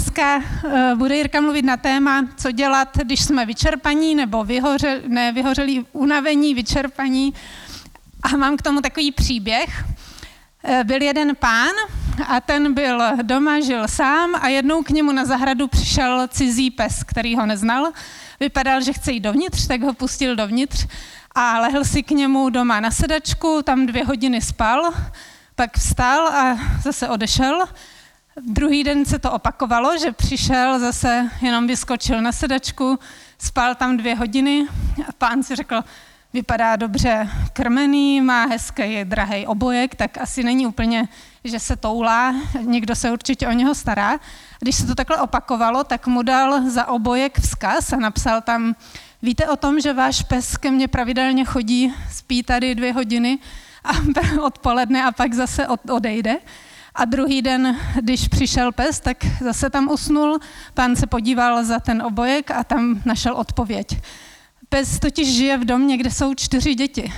Dneska uh, bude Jirka mluvit na téma, co dělat, když jsme vyčerpaní nebo vyhoře, ne, vyhořelí, unavení, vyčerpaní. A mám k tomu takový příběh. Uh, byl jeden pán a ten byl doma, žil sám a jednou k němu na zahradu přišel cizí pes, který ho neznal. Vypadal, že chce jít dovnitř, tak ho pustil dovnitř a lehl si k němu doma na sedačku, tam dvě hodiny spal, pak vstal a zase odešel Druhý den se to opakovalo, že přišel, zase jenom vyskočil na sedačku, spal tam dvě hodiny a pán si řekl, vypadá dobře krmený, má hezký, drahý obojek, tak asi není úplně, že se toulá, někdo se určitě o něho stará. Když se to takhle opakovalo, tak mu dal za obojek vzkaz a napsal tam, víte o tom, že váš pes ke mně pravidelně chodí, spí tady dvě hodiny a odpoledne a pak zase odejde. A druhý den, když přišel pes, tak zase tam usnul. Pán se podíval za ten obojek a tam našel odpověď. Pes totiž žije v domě, kde jsou čtyři děti.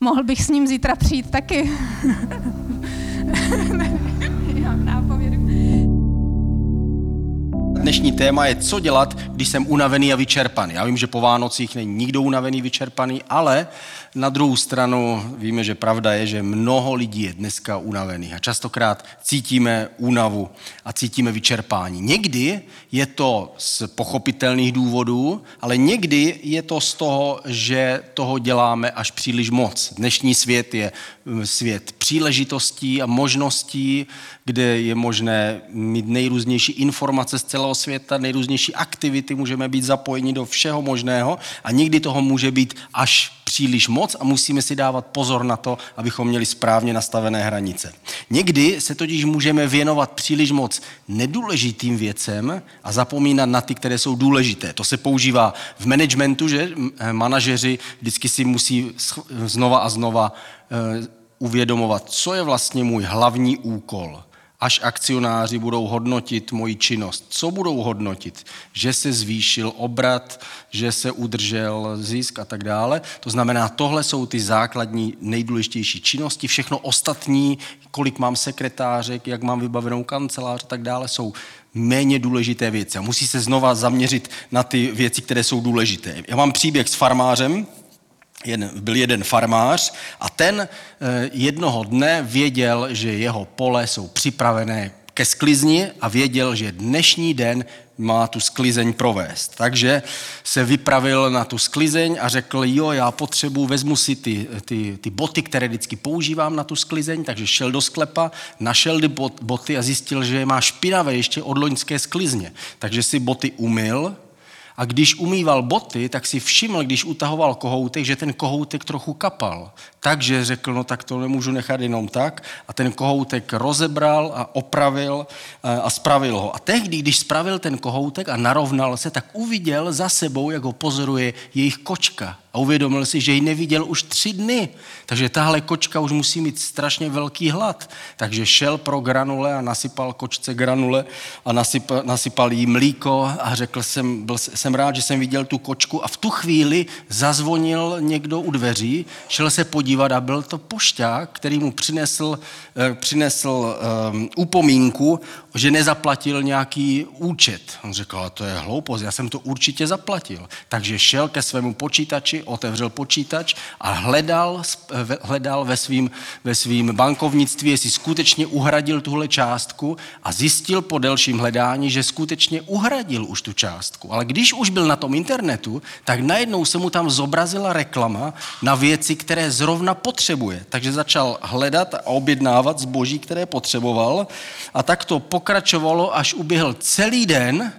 Mohl bych s ním zítra přijít taky? Dnešní téma je, co dělat, když jsem unavený a vyčerpaný. Já vím, že po Vánocích není nikdo unavený, vyčerpaný, ale na druhou stranu víme, že pravda je, že mnoho lidí je dneska unavených a častokrát cítíme únavu a cítíme vyčerpání. Někdy je to z pochopitelných důvodů, ale někdy je to z toho, že toho děláme až příliš moc. Dnešní svět je svět příležitostí a možností, kde je možné mít nejrůznější informace z celého světa, nejrůznější aktivity, můžeme být zapojeni do všeho možného a někdy toho může být až příliš moc a musíme si dávat pozor na to, abychom měli správně nastavené hranice. Někdy se totiž můžeme věnovat příliš moc nedůležitým věcem a zapomínat na ty, které jsou důležité. To se používá v managementu, že manažeři vždycky si musí znova a znova eh, uvědomovat, co je vlastně můj hlavní úkol až akcionáři budou hodnotit moji činnost. Co budou hodnotit? Že se zvýšil obrat, že se udržel zisk a tak dále. To znamená, tohle jsou ty základní nejdůležitější činnosti. Všechno ostatní, kolik mám sekretářek, jak mám vybavenou kancelář a tak dále, jsou méně důležité věci. A musí se znova zaměřit na ty věci, které jsou důležité. Já mám příběh s farmářem, jeden, byl jeden farmář a ten eh, jednoho dne věděl, že jeho pole jsou připravené ke sklizni a věděl, že dnešní den má tu sklizeň provést. Takže se vypravil na tu sklizeň a řekl, jo, já potřebuji, vezmu si ty, ty, ty boty, které vždycky používám na tu sklizeň, takže šel do sklepa, našel ty boty a zjistil, že je má špinavé ještě od loňské sklizně. Takže si boty umyl, a když umýval boty, tak si všiml, když utahoval kohoutek, že ten kohoutek trochu kapal. Takže řekl, no tak to nemůžu nechat jenom tak. A ten kohoutek rozebral a opravil a spravil ho. A tehdy, když spravil ten kohoutek a narovnal se, tak uviděl za sebou, jak ho pozoruje jejich kočka a uvědomil si, že ji neviděl už tři dny. Takže tahle kočka už musí mít strašně velký hlad. Takže šel pro granule a nasypal kočce granule a nasypal, nasypal jí mlíko a řekl jsem, byl, jsem rád, že jsem viděl tu kočku a v tu chvíli zazvonil někdo u dveří, šel se podívat a byl to pošťák, který mu přinesl, eh, přinesl um, upomínku, že nezaplatil nějaký účet. On řekl, to je hloupost, já jsem to určitě zaplatil. Takže šel ke svému počítači, otevřel počítač a hledal, hledal ve svým, ve svým bankovnictví, jestli skutečně uhradil tuhle částku a zjistil po delším hledání, že skutečně uhradil už tu částku. Ale když už byl na tom internetu, tak najednou se mu tam zobrazila reklama na věci, které zrovna potřebuje. Takže začal hledat a objednávat zboží, které potřeboval a tak to pokračovalo, až uběhl celý den,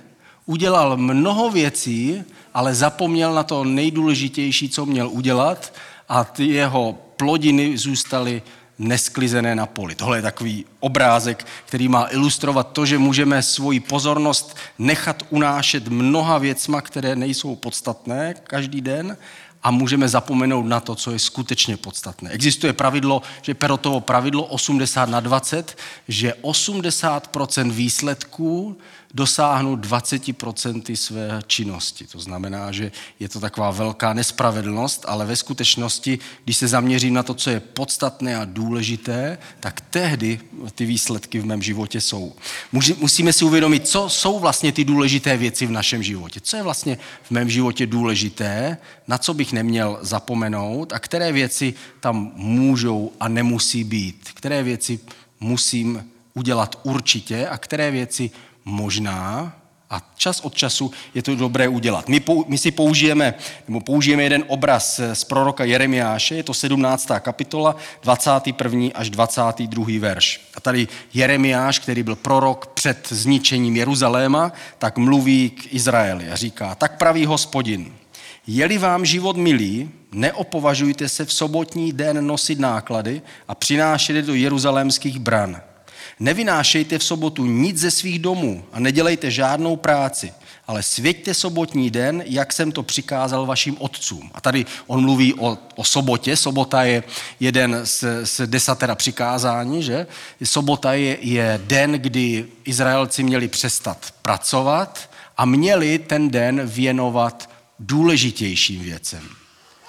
udělal mnoho věcí, ale zapomněl na to nejdůležitější, co měl udělat a ty jeho plodiny zůstaly nesklizené na poli. Tohle je takový obrázek, který má ilustrovat to, že můžeme svoji pozornost nechat unášet mnoha věcma, které nejsou podstatné každý den a můžeme zapomenout na to, co je skutečně podstatné. Existuje pravidlo, že Perotovo pravidlo 80 na 20, že 80% výsledků dosáhnout 20% své činnosti. To znamená, že je to taková velká nespravedlnost, ale ve skutečnosti, když se zaměřím na to, co je podstatné a důležité, tak tehdy ty výsledky v mém životě jsou. Musíme si uvědomit, co jsou vlastně ty důležité věci v našem životě. Co je vlastně v mém životě důležité, na co bych neměl zapomenout a které věci tam můžou a nemusí být. Které věci musím udělat určitě a které věci možná a čas od času je to dobré udělat. My, pou, my si použijeme, nebo použijeme jeden obraz z proroka Jeremiáše, je to 17. kapitola, 21. až 22. verš. A tady Jeremiáš, který byl prorok před zničením Jeruzaléma, tak mluví k Izraeli a říká, tak praví hospodin, je-li vám život milý, neopovažujte se v sobotní den nosit náklady a přinášet je do jeruzalémských bran – Nevynášejte v sobotu nic ze svých domů a nedělejte žádnou práci, ale svěďte sobotní den, jak jsem to přikázal vašim otcům. A tady on mluví o, o sobotě. Sobota je jeden z, z desatera přikázání, že? Sobota je, je den, kdy Izraelci měli přestat pracovat a měli ten den věnovat důležitějším věcem.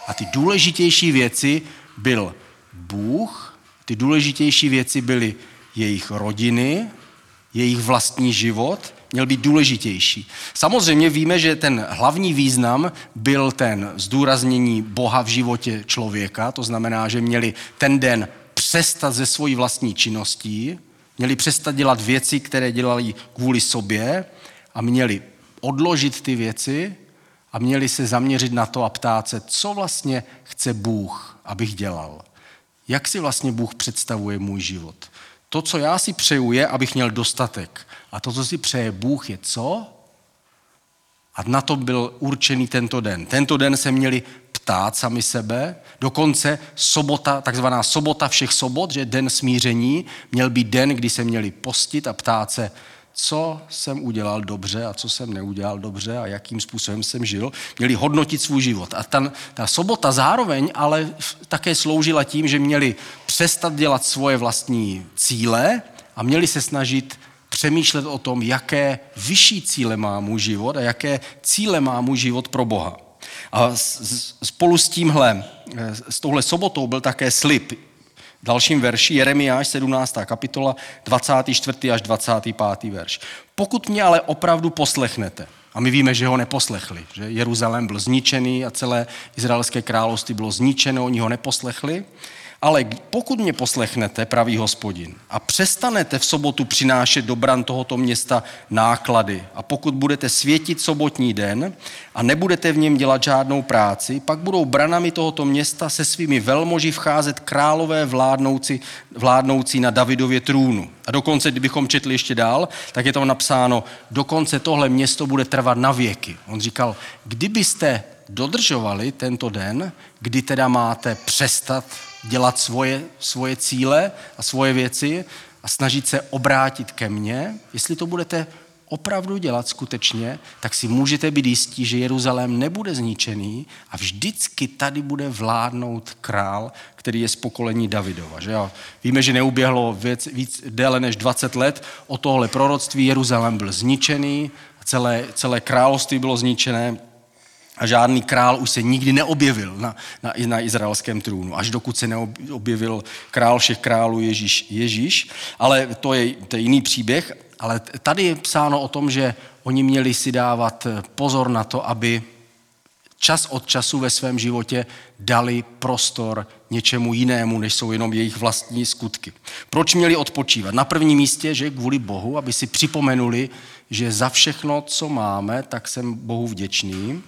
A ty důležitější věci byl Bůh, ty důležitější věci byly jejich rodiny, jejich vlastní život měl být důležitější. Samozřejmě víme, že ten hlavní význam byl ten zdůraznění Boha v životě člověka, to znamená, že měli ten den přestat ze svojí vlastní činností, měli přestat dělat věci, které dělali kvůli sobě a měli odložit ty věci a měli se zaměřit na to a ptát se, co vlastně chce Bůh, abych dělal. Jak si vlastně Bůh představuje můj život? To, co já si přeju, je, abych měl dostatek. A to, co si přeje Bůh, je co? A na to byl určený tento den. Tento den se měli ptát sami sebe. Dokonce sobota, takzvaná sobota všech sobot, že den smíření, měl být den, kdy se měli postit a ptát se, co jsem udělal dobře a co jsem neudělal dobře a jakým způsobem jsem žil, měli hodnotit svůj život. A ta, ta sobota zároveň ale také sloužila tím, že měli přestat dělat svoje vlastní cíle a měli se snažit přemýšlet o tom, jaké vyšší cíle má můj život a jaké cíle má můj život pro Boha. A spolu s tímhle, s touhle sobotou byl také slib dalším verši Jeremiáš 17. kapitola 24. až 25. verš. Pokud mě ale opravdu poslechnete, a my víme, že ho neposlechli, že Jeruzalém byl zničený a celé izraelské království bylo zničeno, oni ho neposlechli, ale pokud mě poslechnete, pravý hospodin, a přestanete v sobotu přinášet do bran tohoto města náklady a pokud budete světit sobotní den a nebudete v něm dělat žádnou práci, pak budou branami tohoto města se svými velmoži vcházet králové vládnoucí, vládnoucí na Davidově trůnu. A dokonce, kdybychom četli ještě dál, tak je tam napsáno, dokonce tohle město bude trvat na věky. On říkal, kdybyste dodržovali tento den, kdy teda máte přestat dělat svoje, svoje cíle a svoje věci a snažit se obrátit ke mně, jestli to budete opravdu dělat skutečně, tak si můžete být jistí, že Jeruzalém nebude zničený a vždycky tady bude vládnout král, který je z pokolení Davidova. Že jo? Víme, že neuběhlo víc, víc déle než 20 let o tohle proroctví. Jeruzalém byl zničený, celé, celé království bylo zničené a žádný král už se nikdy neobjevil na, na, na izraelském trůnu, až dokud se neobjevil král všech králů Ježíš. Ježíš. Ale to je, to je jiný příběh. Ale tady je psáno o tom, že oni měli si dávat pozor na to, aby čas od času ve svém životě dali prostor něčemu jinému, než jsou jenom jejich vlastní skutky. Proč měli odpočívat? Na prvním místě, že kvůli Bohu, aby si připomenuli, že za všechno, co máme, tak jsem Bohu vděčný.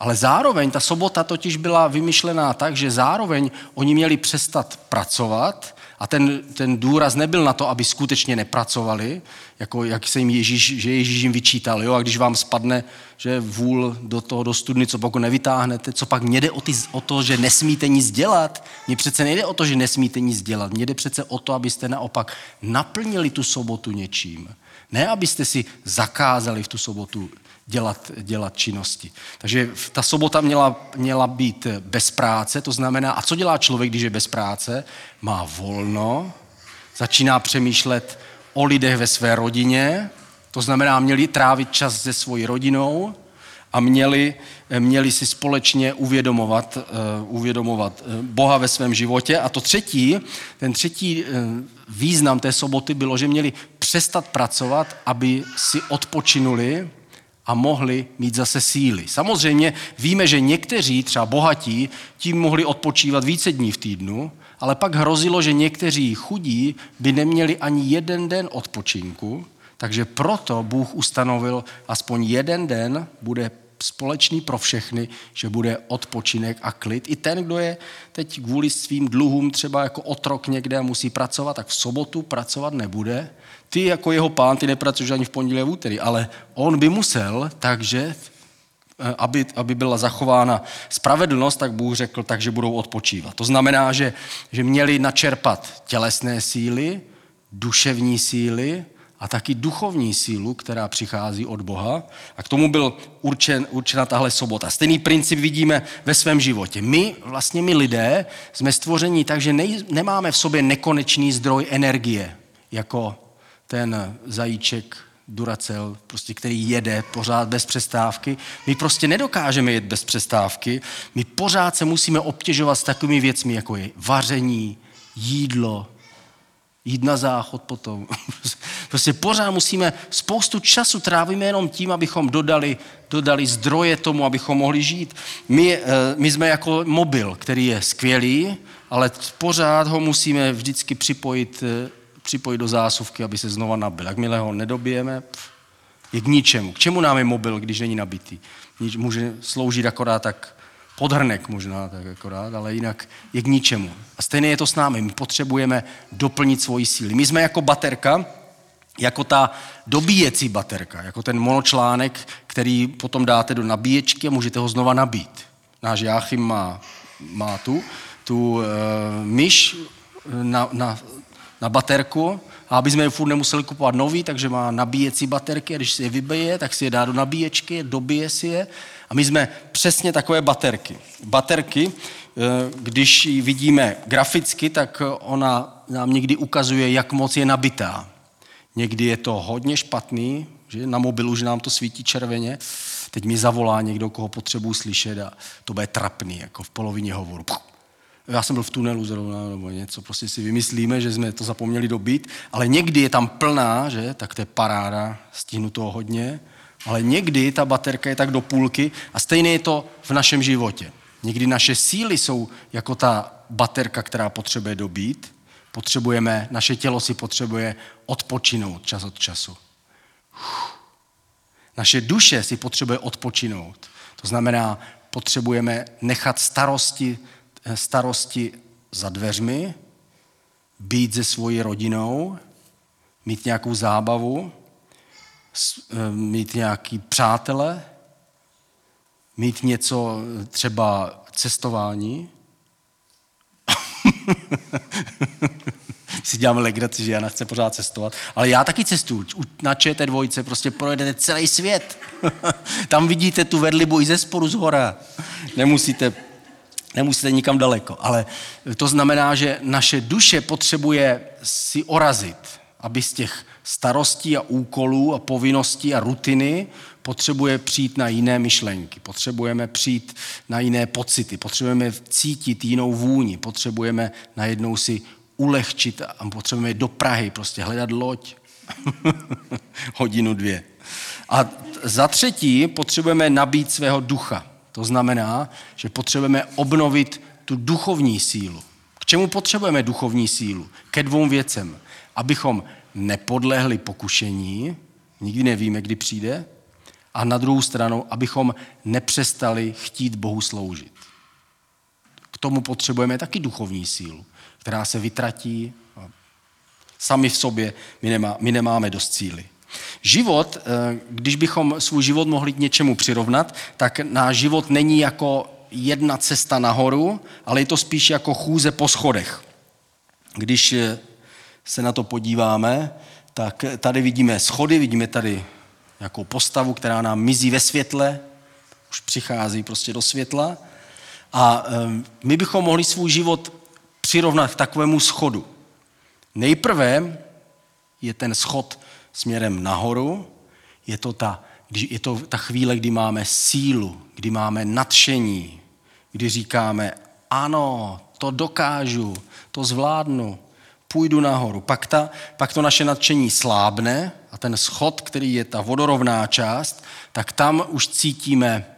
Ale zároveň ta sobota totiž byla vymyšlená tak, že zároveň oni měli přestat pracovat a ten, ten důraz nebyl na to, aby skutečně nepracovali, jako jak se jim Ježíš, že Ježíš jim vyčítal. Jo? A když vám spadne že vůl do toho do studny, co pokud nevytáhnete, co pak mě jde o, ty, o to, že nesmíte nic dělat. Mně přece nejde o to, že nesmíte nic dělat. Mně jde přece o to, abyste naopak naplnili tu sobotu něčím. Ne, abyste si zakázali v tu sobotu dělat, dělat činnosti. Takže ta sobota měla, měla být bez práce, to znamená, a co dělá člověk, když je bez práce? Má volno, začíná přemýšlet o lidech ve své rodině, to znamená, měli trávit čas se svojí rodinou a měli, měli si společně uvědomovat, uh, uvědomovat eh, Boha ve svém životě. A to třetí, ten třetí uh, význam té soboty bylo, že měli přestat pracovat, aby si odpočinuli a mohli mít zase síly. Samozřejmě víme, že někteří, třeba bohatí, tím mohli odpočívat více dní v týdnu, ale pak hrozilo, že někteří chudí by neměli ani jeden den odpočinku, takže proto Bůh ustanovil aspoň jeden den, bude společný pro všechny, že bude odpočinek a klid. I ten, kdo je teď kvůli svým dluhům třeba jako otrok někde a musí pracovat, tak v sobotu pracovat nebude. Ty jako jeho pán, ty nepracuješ ani v pondělí a v úterý, ale on by musel, takže eh, aby, aby byla zachována spravedlnost, tak Bůh řekl, takže budou odpočívat. To znamená, že, že měli načerpat tělesné síly, duševní síly a taky duchovní sílu, která přichází od Boha. A k tomu byl určen, určena tahle sobota. Stejný princip vidíme ve svém životě. My, vlastně my lidé, jsme stvoření tak, že nej, nemáme v sobě nekonečný zdroj energie, jako ten zajíček Duracel, prostě, který jede pořád bez přestávky. My prostě nedokážeme jet bez přestávky. My pořád se musíme obtěžovat s takovými věcmi, jako je vaření, jídlo, jít na záchod potom. prostě pořád musíme, spoustu času trávíme jenom tím, abychom dodali, dodali zdroje tomu, abychom mohli žít. My, eh, my jsme jako mobil, který je skvělý, ale pořád ho musíme vždycky připojit, eh, připojit do zásuvky, aby se znova nabil. Jakmile ho nedobijeme, je k ničemu. K čemu nám je mobil, když není nabitý? Může sloužit akorát tak podhrnek možná tak akorát, ale jinak je k ničemu. A stejně je to s námi. My potřebujeme doplnit svoji síly. My jsme jako baterka, jako ta dobíjecí baterka, jako ten monočlánek, který potom dáte do nabíječky a můžete ho znova nabít. Náš Jáchym má, má tu, tu uh, myš na, na, na baterku a aby jsme je furt nemuseli kupovat nový, takže má nabíjecí baterky a když si je vybije, tak si je dá do nabíječky, dobije si je a my jsme přesně takové baterky. Baterky, eh, když ji vidíme graficky, tak ona nám někdy ukazuje, jak moc je nabitá. Někdy je to hodně špatný, že na mobilu už nám to svítí červeně, teď mi zavolá někdo, koho potřebuji slyšet a to bude trapný, jako v polovině hovoru. Já jsem byl v tunelu zrovna, nebo něco, prostě si vymyslíme, že jsme to zapomněli dobít, ale někdy je tam plná, že, tak to je paráda, stínu toho hodně, ale někdy ta baterka je tak do půlky a stejně je to v našem životě. Někdy naše síly jsou jako ta baterka, která potřebuje dobít. Potřebujeme, naše tělo si potřebuje odpočinout čas od času. Naše duše si potřebuje odpočinout. To znamená, potřebujeme nechat starosti, starosti za dveřmi, být se svojí rodinou, mít nějakou zábavu, Eh, mít nějaký přátele, mít něco, třeba cestování. si děláme legraci, že Jana chce pořád cestovat, ale já taky cestuju. Na ČT dvojce prostě projedete celý svět. Tam vidíte tu vedlibu i ze sporu z hora. Nemusíte, nemusíte nikam daleko. Ale to znamená, že naše duše potřebuje si orazit, aby z těch starostí a úkolů a povinností a rutiny potřebuje přijít na jiné myšlenky, potřebujeme přijít na jiné pocity, potřebujeme cítit jinou vůni, potřebujeme najednou si ulehčit a potřebujeme do Prahy, prostě hledat loď. Hodinu, dvě. A za třetí potřebujeme nabít svého ducha. To znamená, že potřebujeme obnovit tu duchovní sílu. K čemu potřebujeme duchovní sílu? Ke dvou věcem. Abychom nepodlehli pokušení, nikdy nevíme, kdy přijde, a na druhou stranu, abychom nepřestali chtít Bohu sloužit. K tomu potřebujeme taky duchovní sílu, která se vytratí, Sami v sobě my, nemá, my nemáme dost cíly. Život, eh, když bychom svůj život mohli k něčemu přirovnat, tak náš život není jako jedna cesta nahoru, ale je to spíš jako chůze po schodech. Když eh, se na to podíváme, tak tady vidíme schody, vidíme tady nějakou postavu, která nám mizí ve světle, už přichází prostě do světla. A eh, my bychom mohli svůj život přirovnat k takovému schodu. Nejprve je ten schod směrem nahoru, je to ta, je to ta chvíle, kdy máme sílu, kdy máme nadšení, kdy říkáme, ano, to dokážu, to zvládnu, půjdu nahoru. Pak, ta, pak to naše nadšení slábne a ten schod, který je ta vodorovná část, tak tam už cítíme,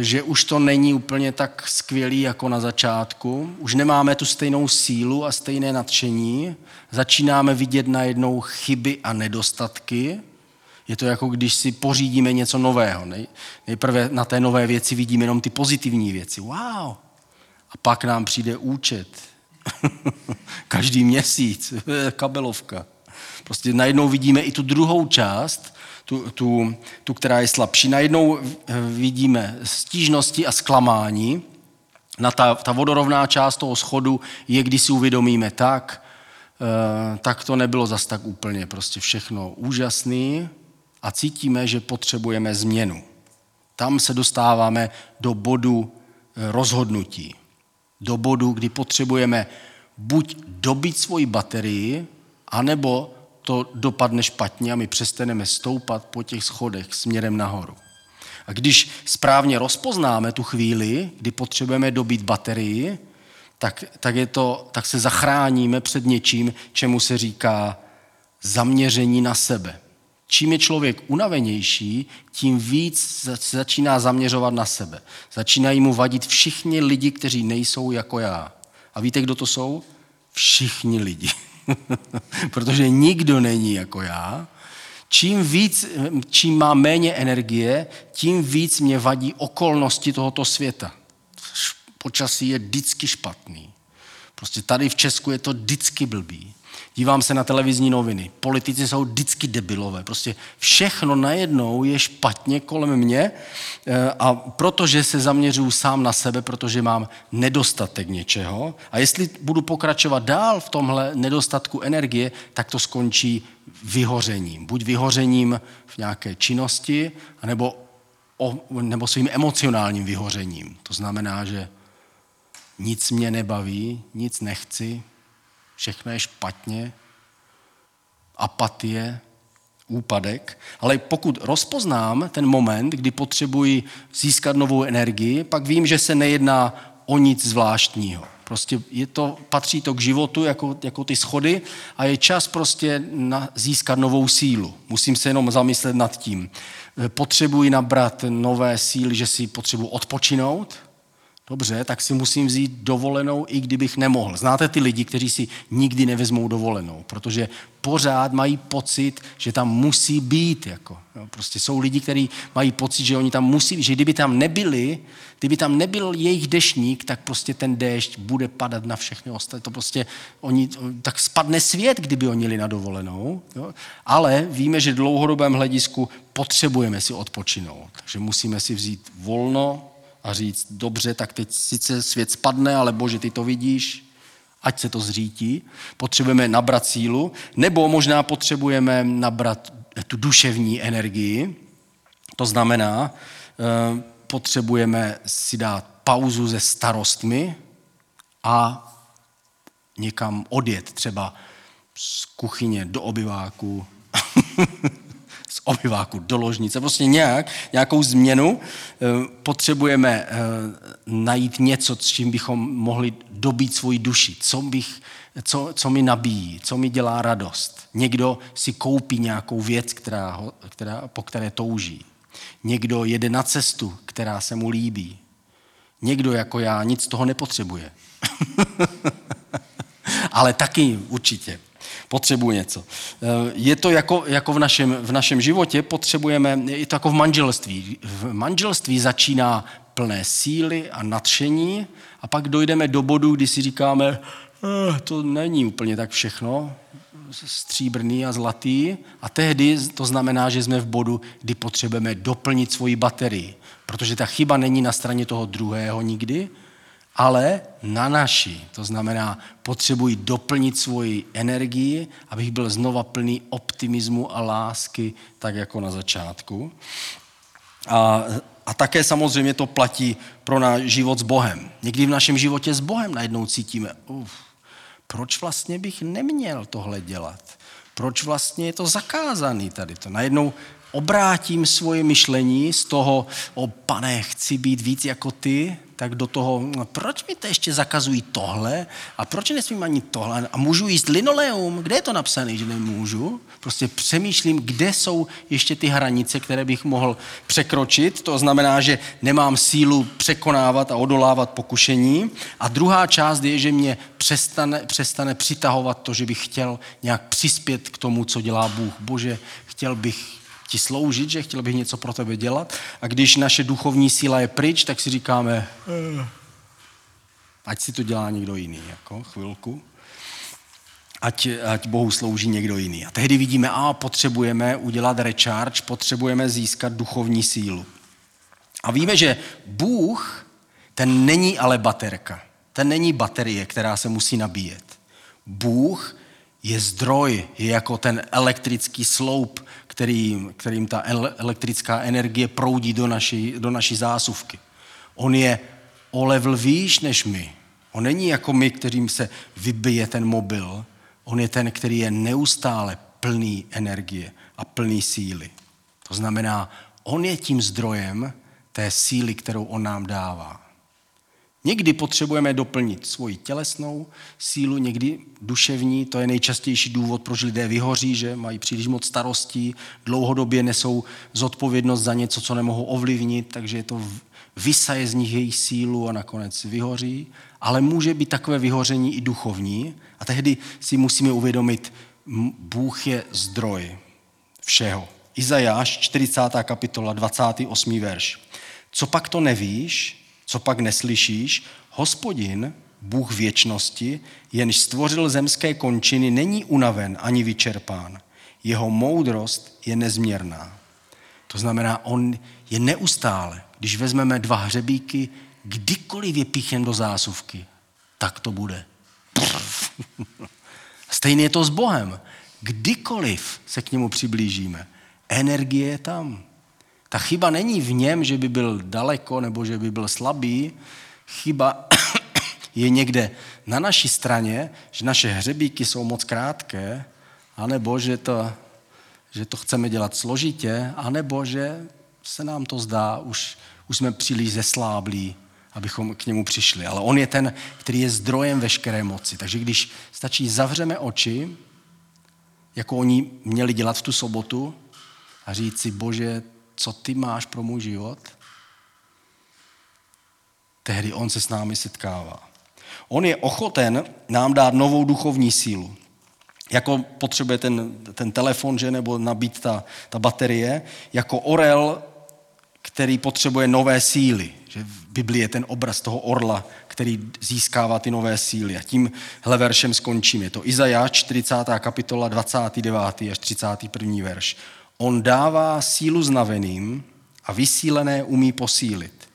že už to není úplně tak skvělý jako na začátku. Už nemáme tu stejnou sílu a stejné nadšení. Začínáme vidět najednou chyby a nedostatky. Je to jako když si pořídíme něco nového. Nejprve na té nové věci vidíme jenom ty pozitivní věci. Wow! A pak nám přijde účet. Každý měsíc. Kabelovka. Prostě najednou vidíme i tu druhou část, tu, tu, tu která je slabší. Najednou vidíme stížnosti a zklamání. Na ta, ta vodorovná část toho schodu je, když si uvědomíme tak, eh, tak to nebylo zas tak úplně prostě všechno úžasný, a cítíme, že potřebujeme změnu. Tam se dostáváme do bodu eh, rozhodnutí. Do bodu, kdy potřebujeme buď dobít svoji baterii, anebo to dopadne špatně a my přestaneme stoupat po těch schodech směrem nahoru. A když správně rozpoznáme tu chvíli, kdy potřebujeme dobít baterii, tak, tak, je to, tak se zachráníme před něčím, čemu se říká zaměření na sebe. Čím je člověk unavenější, tím víc začíná zaměřovat na sebe. Začínají mu vadit všichni lidi, kteří nejsou jako já. A víte, kdo to jsou? Všichni lidi. Protože nikdo není jako já. Čím víc, čím má méně energie, tím víc mě vadí okolnosti tohoto světa. Počasí je vždycky špatný. Prostě tady v Česku je to vždycky blbý dívám se na televizní noviny, politici jsou vždycky debilové, prostě všechno najednou je špatně kolem mě eh, a protože se zaměřuju sám na sebe, protože mám nedostatek něčeho a jestli budu pokračovat dál v tomhle nedostatku energie, tak to skončí vyhořením. Buď vyhořením v nějaké činnosti, nebo, nebo svým emocionálním vyhořením. To znamená, že nic mě nebaví, nic nechci, všechno je špatně, apatie, úpadek, ale pokud rozpoznám ten moment, kdy potřebuji získat novou energii, pak vím, že se nejedná o nic zvláštního. Prostě je to, patří to k životu jako, jako ty schody a je čas prostě na, získat novou sílu. Musím se jenom zamyslet nad tím. Potřebuji nabrat nové síly, že si potřebuji odpočinout, Dobře, tak si musím vzít dovolenou, i kdybych nemohl. Znáte ty lidi, kteří si nikdy nevezmou dovolenou, protože pořád mají pocit, že tam musí být. Jako, jo. Prostě jsou lidi, kteří mají pocit, že oni tam musí že kdyby tam nebyli, kdyby tam nebyl jejich dešník, tak prostě ten déšť bude padat na všechny ostatní. To prostě oni, tak spadne svět, kdyby oni jeli na dovolenou. Jo. Ale víme, že v dlouhodobém hledisku potřebujeme si odpočinout. Takže musíme si vzít volno, a říct, dobře, tak teď sice svět spadne, ale bože, ty to vidíš, ať se to zřítí. Potřebujeme nabrat sílu, nebo možná potřebujeme nabrat tu duševní energii. To znamená, eh, potřebujeme si dát pauzu ze starostmi a někam odjet, třeba z kuchyně do obyváku, obyváku do ložnice, prostě nějak, nějakou změnu. Eh, potřebujeme eh, najít něco, s čím bychom mohli dobít svoji duši, co, bych, co, co mi nabíjí, co mi dělá radost. Někdo si koupí nějakou věc, která, která, po které touží. Někdo jede na cestu, která se mu líbí. Někdo jako já nic toho nepotřebuje. Ale taky určitě potřebuji něco. Eh, je to jako, jako v, našem, v našem životě, potřebujeme, je to jako v manželství. V manželství začíná plné síly a nadšení a pak dojdeme do bodu, kdy si říkáme, eh, to není úplně tak všechno stříbrný a zlatý. A tehdy to znamená, že jsme v bodu, kdy potřebujeme doplnit svoji baterii. Protože ta chyba není na straně toho druhého nikdy, ale na naší. To znamená, potřebuji doplnit svoji energii, abych byl znova plný optimismu a lásky, tak jako na začátku. A, a také samozřejmě to platí pro náš život s Bohem. Někdy v našem životě s Bohem najednou cítíme, uf, proč vlastně bych neměl tohle dělat? Proč vlastně je to zakázaný tady to? Najednou obrátím svoje myšlení z toho, o pane, chci být víc jako ty, tak do toho, no, proč mi to ještě zakazují tohle? A proč nesmím ani tohle? A můžu jíst linoleum, kde je to napsané, že nemůžu? Prostě přemýšlím, kde jsou ještě ty hranice, které bych mohl překročit, to znamená, že nemám sílu překonávat a odolávat pokušení. A druhá část je, že mě přestane, přestane přitahovat to, že bych chtěl nějak přispět k tomu, co dělá Bůh. Bože, chtěl bych ti sloužit, že chtěl bych něco pro tebe dělat. A když naše duchovní síla je pryč, tak si říkáme, eh, ať si to dělá někdo jiný, jako chvilku. Ať, ať Bohu slouží někdo jiný. A tehdy vidíme, a potřebujeme udělat recharge, potřebujeme získat duchovní sílu. A víme, že Bůh, ten není ale baterka. Ten není baterie, která se musí nabíjet. Bůh je zdroj, je jako ten elektrický sloup, kterým, kterým ta elektrická energie proudí do naší, do naší zásuvky. On je o level výš než my. On není jako my, kterým se vybije ten mobil. On je ten, který je neustále plný energie a plný síly. To znamená, on je tím zdrojem té síly, kterou on nám dává. Někdy potřebujeme doplnit svoji tělesnou sílu, někdy duševní, to je nejčastější důvod, proč lidé vyhoří, že mají příliš moc starostí, dlouhodobě nesou zodpovědnost za něco, co nemohou ovlivnit, takže je to vysaje z nich jejich sílu a nakonec vyhoří. Ale může být takové vyhoření i duchovní a tehdy si musíme uvědomit, Bůh je zdroj všeho. Izajáš, 40. kapitola, 28. verš. Co pak to nevíš, co pak neslyšíš? Hospodin, Bůh věčnosti, jenž stvořil zemské končiny, není unaven ani vyčerpán. Jeho moudrost je nezměrná. To znamená, on je neustále. Když vezmeme dva hřebíky, kdykoliv je píchem do zásuvky, tak to bude. Stejně je to s Bohem. Kdykoliv se k němu přiblížíme, energie je tam. Ta chyba není v něm, že by byl daleko nebo že by byl slabý. Chyba je někde na naší straně, že naše hřebíky jsou moc krátké, anebo že to, že to chceme dělat složitě, anebo že se nám to zdá, už, už jsme příliš zesláblí, abychom k němu přišli. Ale on je ten, který je zdrojem veškeré moci. Takže když stačí zavřeme oči, jako oni měli dělat v tu sobotu, a říct si, bože, co ty máš pro můj život, tehdy on se s námi setkává. On je ochoten nám dát novou duchovní sílu. Jako potřebuje ten, ten telefon, že, nebo nabít ta, ta baterie, jako orel, který potřebuje nové síly. Že v Biblii je ten obraz toho orla, který získává ty nové síly. A tím veršem skončíme. Je to Izajáš 40. kapitola 29. až 31. verš. On dává sílu znaveným a vysílené umí posílit.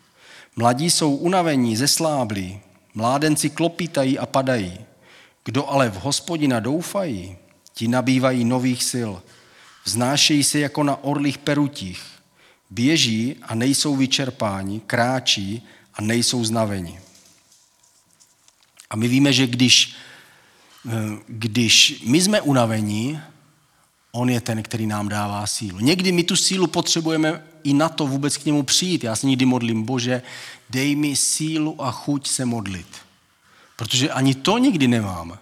Mladí jsou unavení, zesláblí, mládenci klopítají a padají. Kdo ale v hospodina doufají, ti nabývají nových sil. Vznášejí se jako na orlých perutích. Běží a nejsou vyčerpáni, kráčí a nejsou znaveni. A my víme, že když, eh, když my jsme unavení, On je ten, který nám dává sílu. Někdy my tu sílu potřebujeme i na to vůbec k němu přijít. Já se někdy modlím, Bože, dej mi sílu a chuť se modlit. Protože ani to nikdy nemám.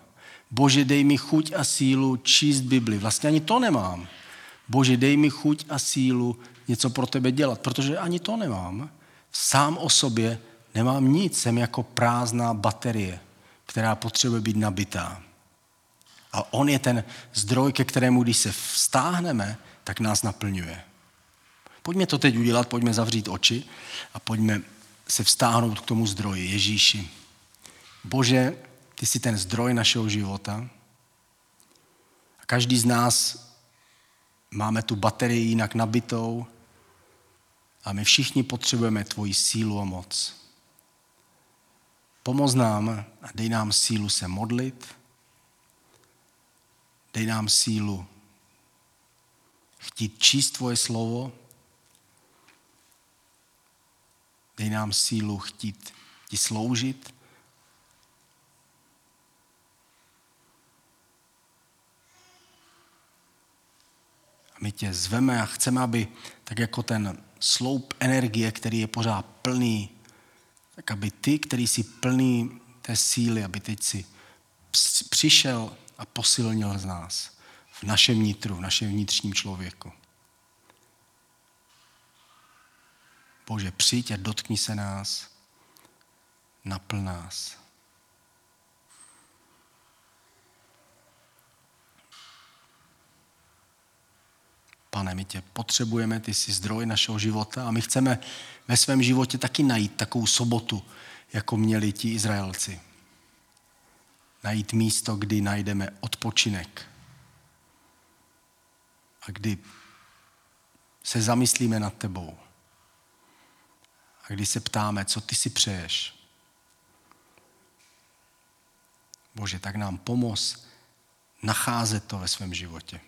Bože, dej mi chuť a sílu číst Bibli. Vlastně ani to nemám. Bože, dej mi chuť a sílu něco pro tebe dělat, protože ani to nemám. Sám o sobě nemám nic, jsem jako prázdná baterie, která potřebuje být nabitá. A on je ten zdroj, ke kterému, když se vztáhneme, tak nás naplňuje. Pojďme to teď udělat, pojďme zavřít oči a pojďme se vztáhnout k tomu zdroji, Ježíši. Bože, ty jsi ten zdroj našeho života. A každý z nás máme tu baterii jinak nabitou a my všichni potřebujeme tvoji sílu a moc. Pomoz nám a dej nám sílu se modlit, dej nám sílu chtít číst tvoje slovo, dej nám sílu chtít ti sloužit, A my tě zveme a chceme, aby tak jako ten sloup energie, který je pořád plný, tak aby ty, který jsi plný té síly, aby teď si přišel a posilnil z nás v našem nitru, v našem vnitřním člověku. Bože, přijď a dotkni se nás, napl nás. Pane, my tě potřebujeme, ty jsi zdroj našeho života a my chceme ve svém životě taky najít takovou sobotu, jako měli ti Izraelci. Najít místo, kdy najdeme odpočinek a kdy se zamyslíme nad tebou a kdy se ptáme, co ty si přeješ. Bože, tak nám pomoz nacházet to ve svém životě.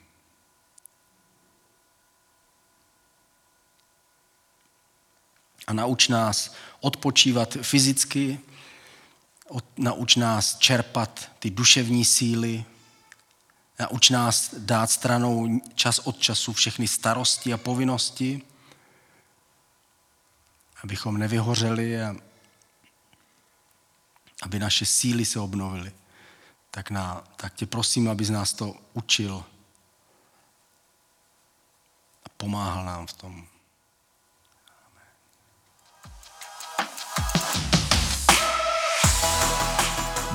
a nauč nás odpočívat fyzicky, nauč nás čerpat ty duševní síly, nauč nás dát stranou čas od času všechny starosti a povinnosti, abychom nevyhořeli a aby naše síly se obnovily. Tak, na, tak tě prosím, abys nás to učil a pomáhal nám v tom.